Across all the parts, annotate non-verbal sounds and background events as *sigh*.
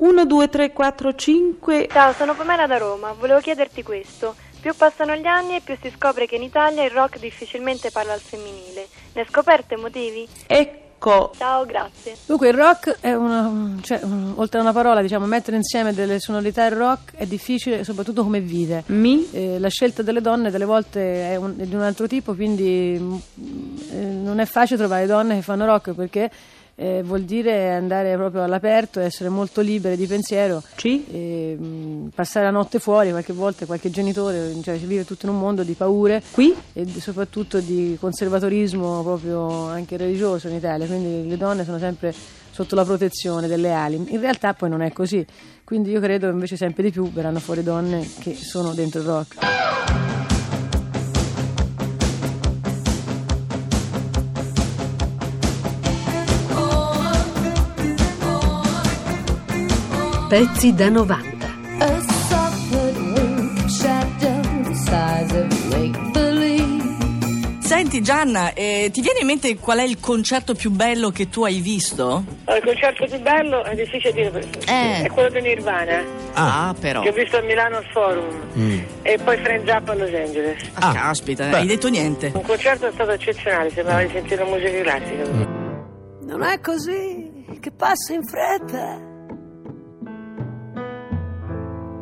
1, 2, 3, 4, 5. Ciao, sono Pamela da Roma. Volevo chiederti questo. Più passano gli anni e più si scopre che in Italia il rock difficilmente parla al femminile. Ne hai scoperte motivi? Ecco. Ciao, grazie. Dunque il rock è una, cioè, oltre a una parola, diciamo, mettere insieme delle sonorità e rock è difficile, soprattutto come vite. Mi. Eh, la scelta delle donne delle volte è, un- è di un altro tipo, quindi mm, eh, non è facile trovare donne che fanno rock perché eh, vuol dire andare proprio all'aperto, essere molto libere di pensiero, Ci. e, mm, passare la notte fuori, qualche volta qualche genitore, cioè si vive tutto in un mondo di paure Qui. e soprattutto di conservatorismo proprio anche religioso in Italia, quindi le donne sono sempre sotto la protezione delle ali. In realtà poi non è così, quindi io credo invece sempre di più verranno fuori donne che sono dentro il rock. Pezzi da 90. A soft wing shadow the size of make believe. Senti Gianna, eh, ti viene in mente qual è il concerto più bello che tu hai visto? Il concerto più bello è difficile dire perché Eh. è quello di Nirvana Ah, però. che ho visto a Milano al Forum e poi Friend Up a Los Angeles Ah, caspita, hai detto niente. un concerto è stato eccezionale sembrava di sentire musica classica Non è così che passa in fretta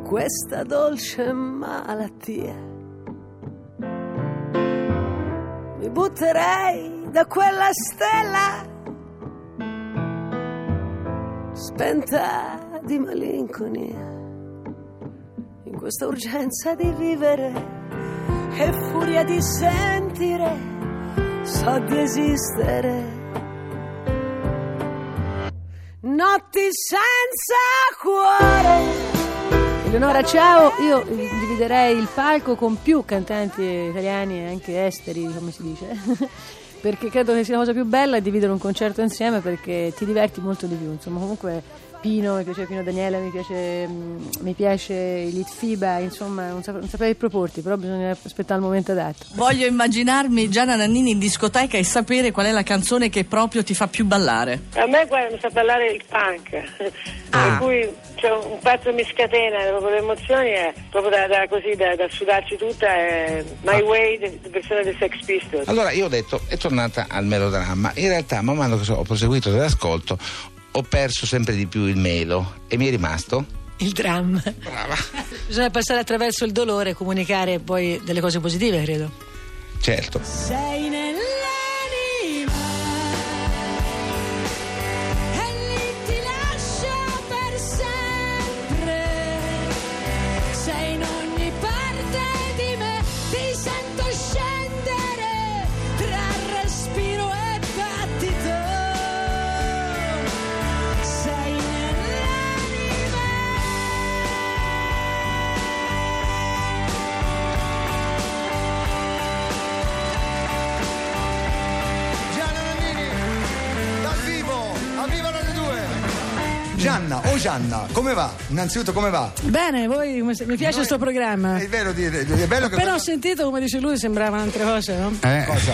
questa dolce malattia. Mi butterei da quella stella spenta di malinconia in questa urgenza di vivere e furia di sentire so di esistere notti senza cuore. Eleonora, ciao! Io dividerei il palco con più cantanti italiani e anche esteri, come si dice. *laughs* perché credo che sia la cosa più bella dividere un concerto insieme perché ti diverti molto di più. Insomma, comunque Pino, mi piace Pino Daniele, mi piace, mm, mi piace Litfiba, insomma, non, sap- non saprei proporti, però bisogna aspettare il momento adatto. Voglio immaginarmi Gianna Nannini in discoteca e sapere qual è la canzone che proprio ti fa più ballare. a me guarda mi sa ballare il punk per cui c'è un pezzo mi scatena proprio le emozioni è proprio da, da- così da, da sudarci tutta è My Way de- versione dei Sex Pistols Allora io ho detto, è tornata al melodramma. In realtà, man mano che so- ho proseguito dell'ascolto, ho perso sempre di più il melo e mi è rimasto. Il dramma. Brava. Bisogna passare attraverso il dolore e comunicare poi delle cose positive, credo. Certo. Sei Gianna, oh Gianna, come va? Innanzitutto come va? Bene, voi mi piace questo programma. È vero, di- è bello che... Però ho sentito, come dice lui, sembravano altre cose, no? Cosa?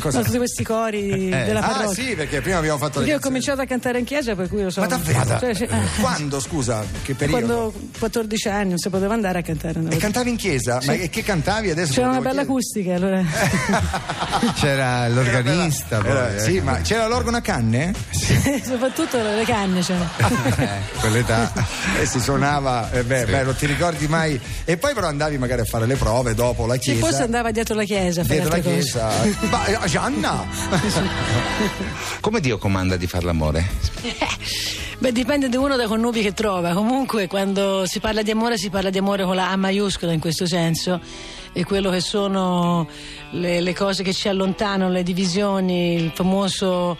Cosa? No, *laughs* tutti questi cori Eh, della ah parrocchia. sì, perché prima abbiamo fatto le Io ho cominciato a cantare in chiesa, per cui lo so. Ma davvero? Cioè, sì, eh. Quando, scusa, che periodo? Quando 14 anni non si poteva andare a cantare. una E cantavi in chiesa? Ma che cantavi adesso? C'era una bella chiedere. acustica, allora. *laughs* C'era l'organista poi, Era- eh. sì, ma c'era l'organo a canne? *laughs* Soprattutto le canne. Cioè. Eh, quell'età. *laughs* E si suonava, eh, beh, beh, non ti ricordi mai. E poi però andavi magari a fare le prove dopo la Sì, chiesa. forse andava dietro la chiesa a fare dietro la chiesa. Ma eh, Gianna! *laughs* Come Dio comanda di far l'amore? *laughs* Beh, dipende da uno dai connubi che trova. Comunque, quando si parla di amore, si parla di amore con la A maiuscola in questo senso. E quello che sono le, le cose che ci allontanano, le divisioni, il famoso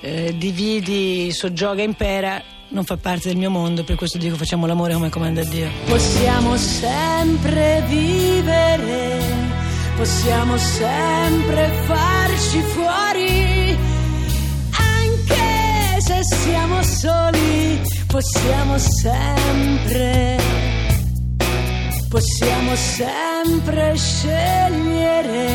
eh, dividi, soggioga, impera, non fa parte del mio mondo. Per questo dico facciamo l'amore come comanda Dio. Possiamo sempre vivere, possiamo sempre farci fuori, anche se siamo soli, possiamo sempre, possiamo sempre scegliere,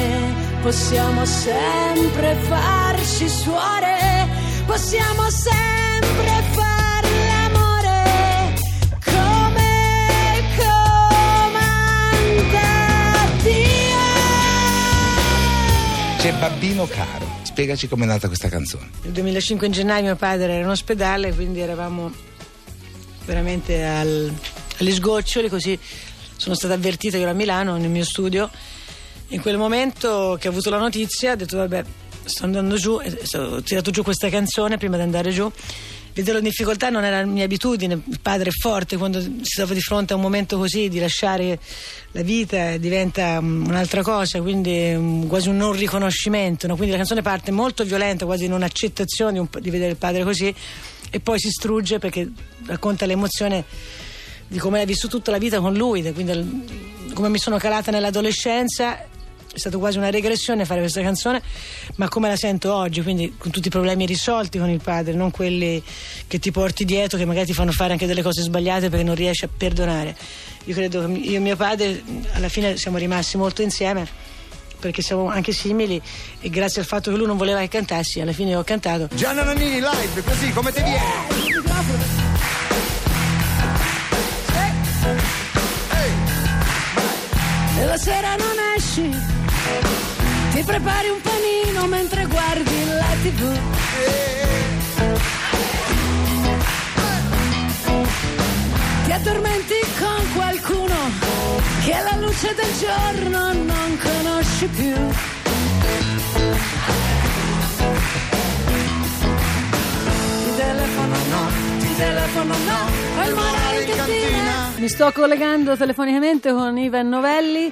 possiamo sempre farci suore, possiamo sempre fare l'amore come comanda Dio. C'è Babbino Caro, spiegaci com'è nata questa canzone. Nel 2005 in gennaio mio padre era in ospedale, quindi eravamo veramente al, agli sgoccioli, così sono stata avvertita, io ero a Milano nel mio studio. In quel momento che ho avuto la notizia ho detto vabbè sto andando giù, ho tirato giù questa canzone prima di andare giù. Vederlo in difficoltà non era la mia abitudine, il padre è forte, quando si trova di fronte a un momento così di lasciare la vita diventa mm, un'altra cosa, quindi mm, quasi un non riconoscimento, no? quindi la canzone parte molto violenta, quasi in un'accettazione di, un di vedere il padre così e poi si strugge perché racconta l'emozione di come hai vissuto tutta la vita con lui, quindi come mi sono calata nell'adolescenza. È stata quasi una regressione fare questa canzone, ma come la sento oggi, quindi con tutti i problemi risolti con il padre, non quelli che ti porti dietro, che magari ti fanno fare anche delle cose sbagliate perché non riesci a perdonare. Io credo che io e mio padre alla fine siamo rimasti molto insieme perché siamo anche simili e grazie al fatto che lui non voleva che cantassi, alla fine io ho cantato. Gianna Nannini live, così come te viene. E la sera non esci, ti prepari un panino mentre guardi la tv. Ti addormenti con qualcuno che alla luce del giorno non conosci più. Ti telefono no, ti telefono no, il morale in cantina. Mi sto collegando telefonicamente con Ivan Novelli,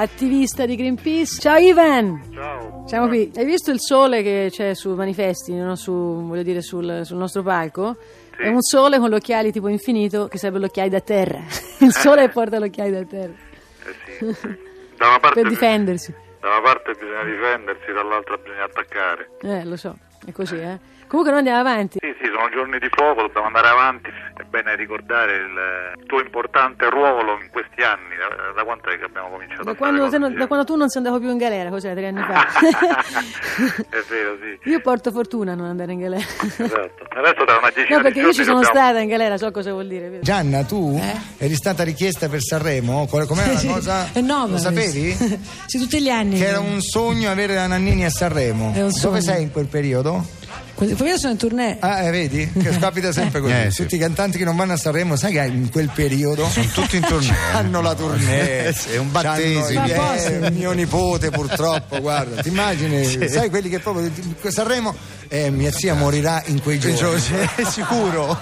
attivista di Greenpeace. Ciao Ivan! Ciao. Siamo qui. Hai visto il sole che c'è sui manifesti, no? Su- voglio dire, sul, sul nostro palco? È un sole con gli occhiali tipo infinito, che serve gli occhiali da terra. *laughs* Il sole porta gli occhiali da terra. Da una parte, per difendersi. da una parte bisogna difendersi, dall'altra bisogna attaccare. Eh, lo so, è così, eh. Comunque noi andiamo avanti. Sì, sì, sono giorni di fuoco, dobbiamo andare avanti. È bene ricordare il tuo importante ruolo questi anni. Da, da quanto è che abbiamo cominciato Da a fare quando, non- da quando tu non sei andato più in galera, cos'è, tre anni fa? *laughs* È vero, sì. io porto fortuna a non andare in galera. Esatto. Adesso tra una decina No, perché di io ci sono dobbiamo- stata in galera, so cosa vuol dire. vero? Gianna, tu eri stata richiesta per Sanremo? Qual- Com'era *laughs* Sì, la cosa? è nova Lo sapevi? *laughs* sì, tutti gli anni. Che era un sogno avere la Nannini a Sanremo. È un sogno. Dove sei in quel periodo? Poi io sono in tournée. Ah, eh, vedi? Che *laughs* capita sempre così. Eh, sì. Tutti i cantanti che non vanno a Sanremo, sai che in quel periodo Sono tutti in tournée. *laughs* hanno la tournée. Eh, è un battesimo. Eh, mio nipote, purtroppo, guarda, ti immagini, *laughs* Sì. sai quelli che proprio Sanremo, eh, mia zia morirà in quei giorni. È sicuro.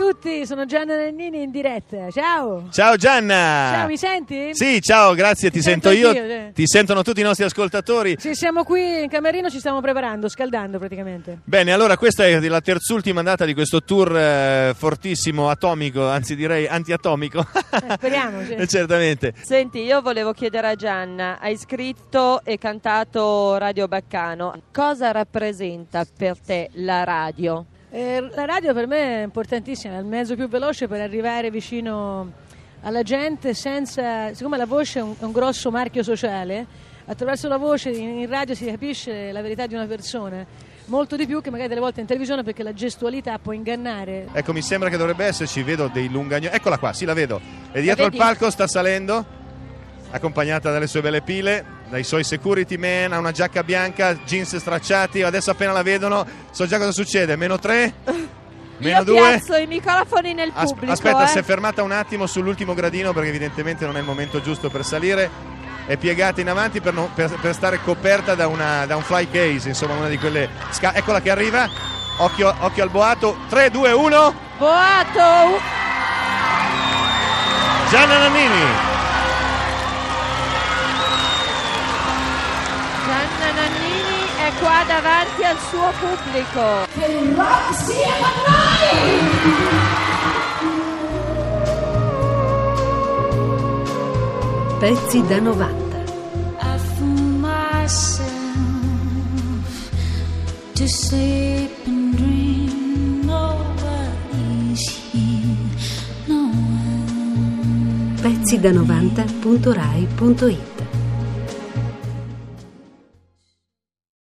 Tutti, sono Gianna Nannini in diretta. Ciao. Ciao Gianna! Ciao, mi senti? Sì, ciao, grazie, ti Ti sento sento io, sì. ti sentono tutti i nostri ascoltatori. Sì, siamo qui in camerino, ci stiamo preparando, scaldando praticamente. Bene, allora questa è la terzultima andata di questo tour eh, fortissimo, atomico, anzi direi antiatomico. Eh, speriamo, sì. *laughs* Eh, Certamente. Senti, io volevo chiedere a Gianna, hai scritto e cantato Radio Baccano, cosa rappresenta per te la radio? Eh, la radio per me è importantissima, è il mezzo più veloce per arrivare vicino alla gente senza... Siccome la voce è un, è un grosso marchio sociale, attraverso la voce in, in radio si capisce la verità di una persona, molto di più che magari delle volte in televisione perché la gestualità può ingannare. Ecco, mi sembra che dovrebbe esserci, vedo dei lungagnoni. Eccola qua, sì, la vedo. E dietro il palco sta salendo, accompagnata dalle sue belle pile, dai suoi security man, ha una giacca bianca, jeans stracciati. Adesso appena la vedono, so già cosa succede. Meno tre, *laughs* meno io due. piazzo i microfoni nel As- pubblico. aspetta, eh. si è fermata un attimo sull'ultimo gradino perché evidentemente non è il momento giusto per salire. È piegata in avanti per, non- per- per stare coperta da, una- da un fly case, insomma una di quelle... sca- Eccola che arriva, occhio, occhio al boato, 3, 2, 1, Boato! Gianna Nannini. Qua davanti al suo pubblico. Che il rock sia con Pezzi da 90. I fool myself to sleep and dream. Nobody's here, no one. Pezzi da 90.rai.it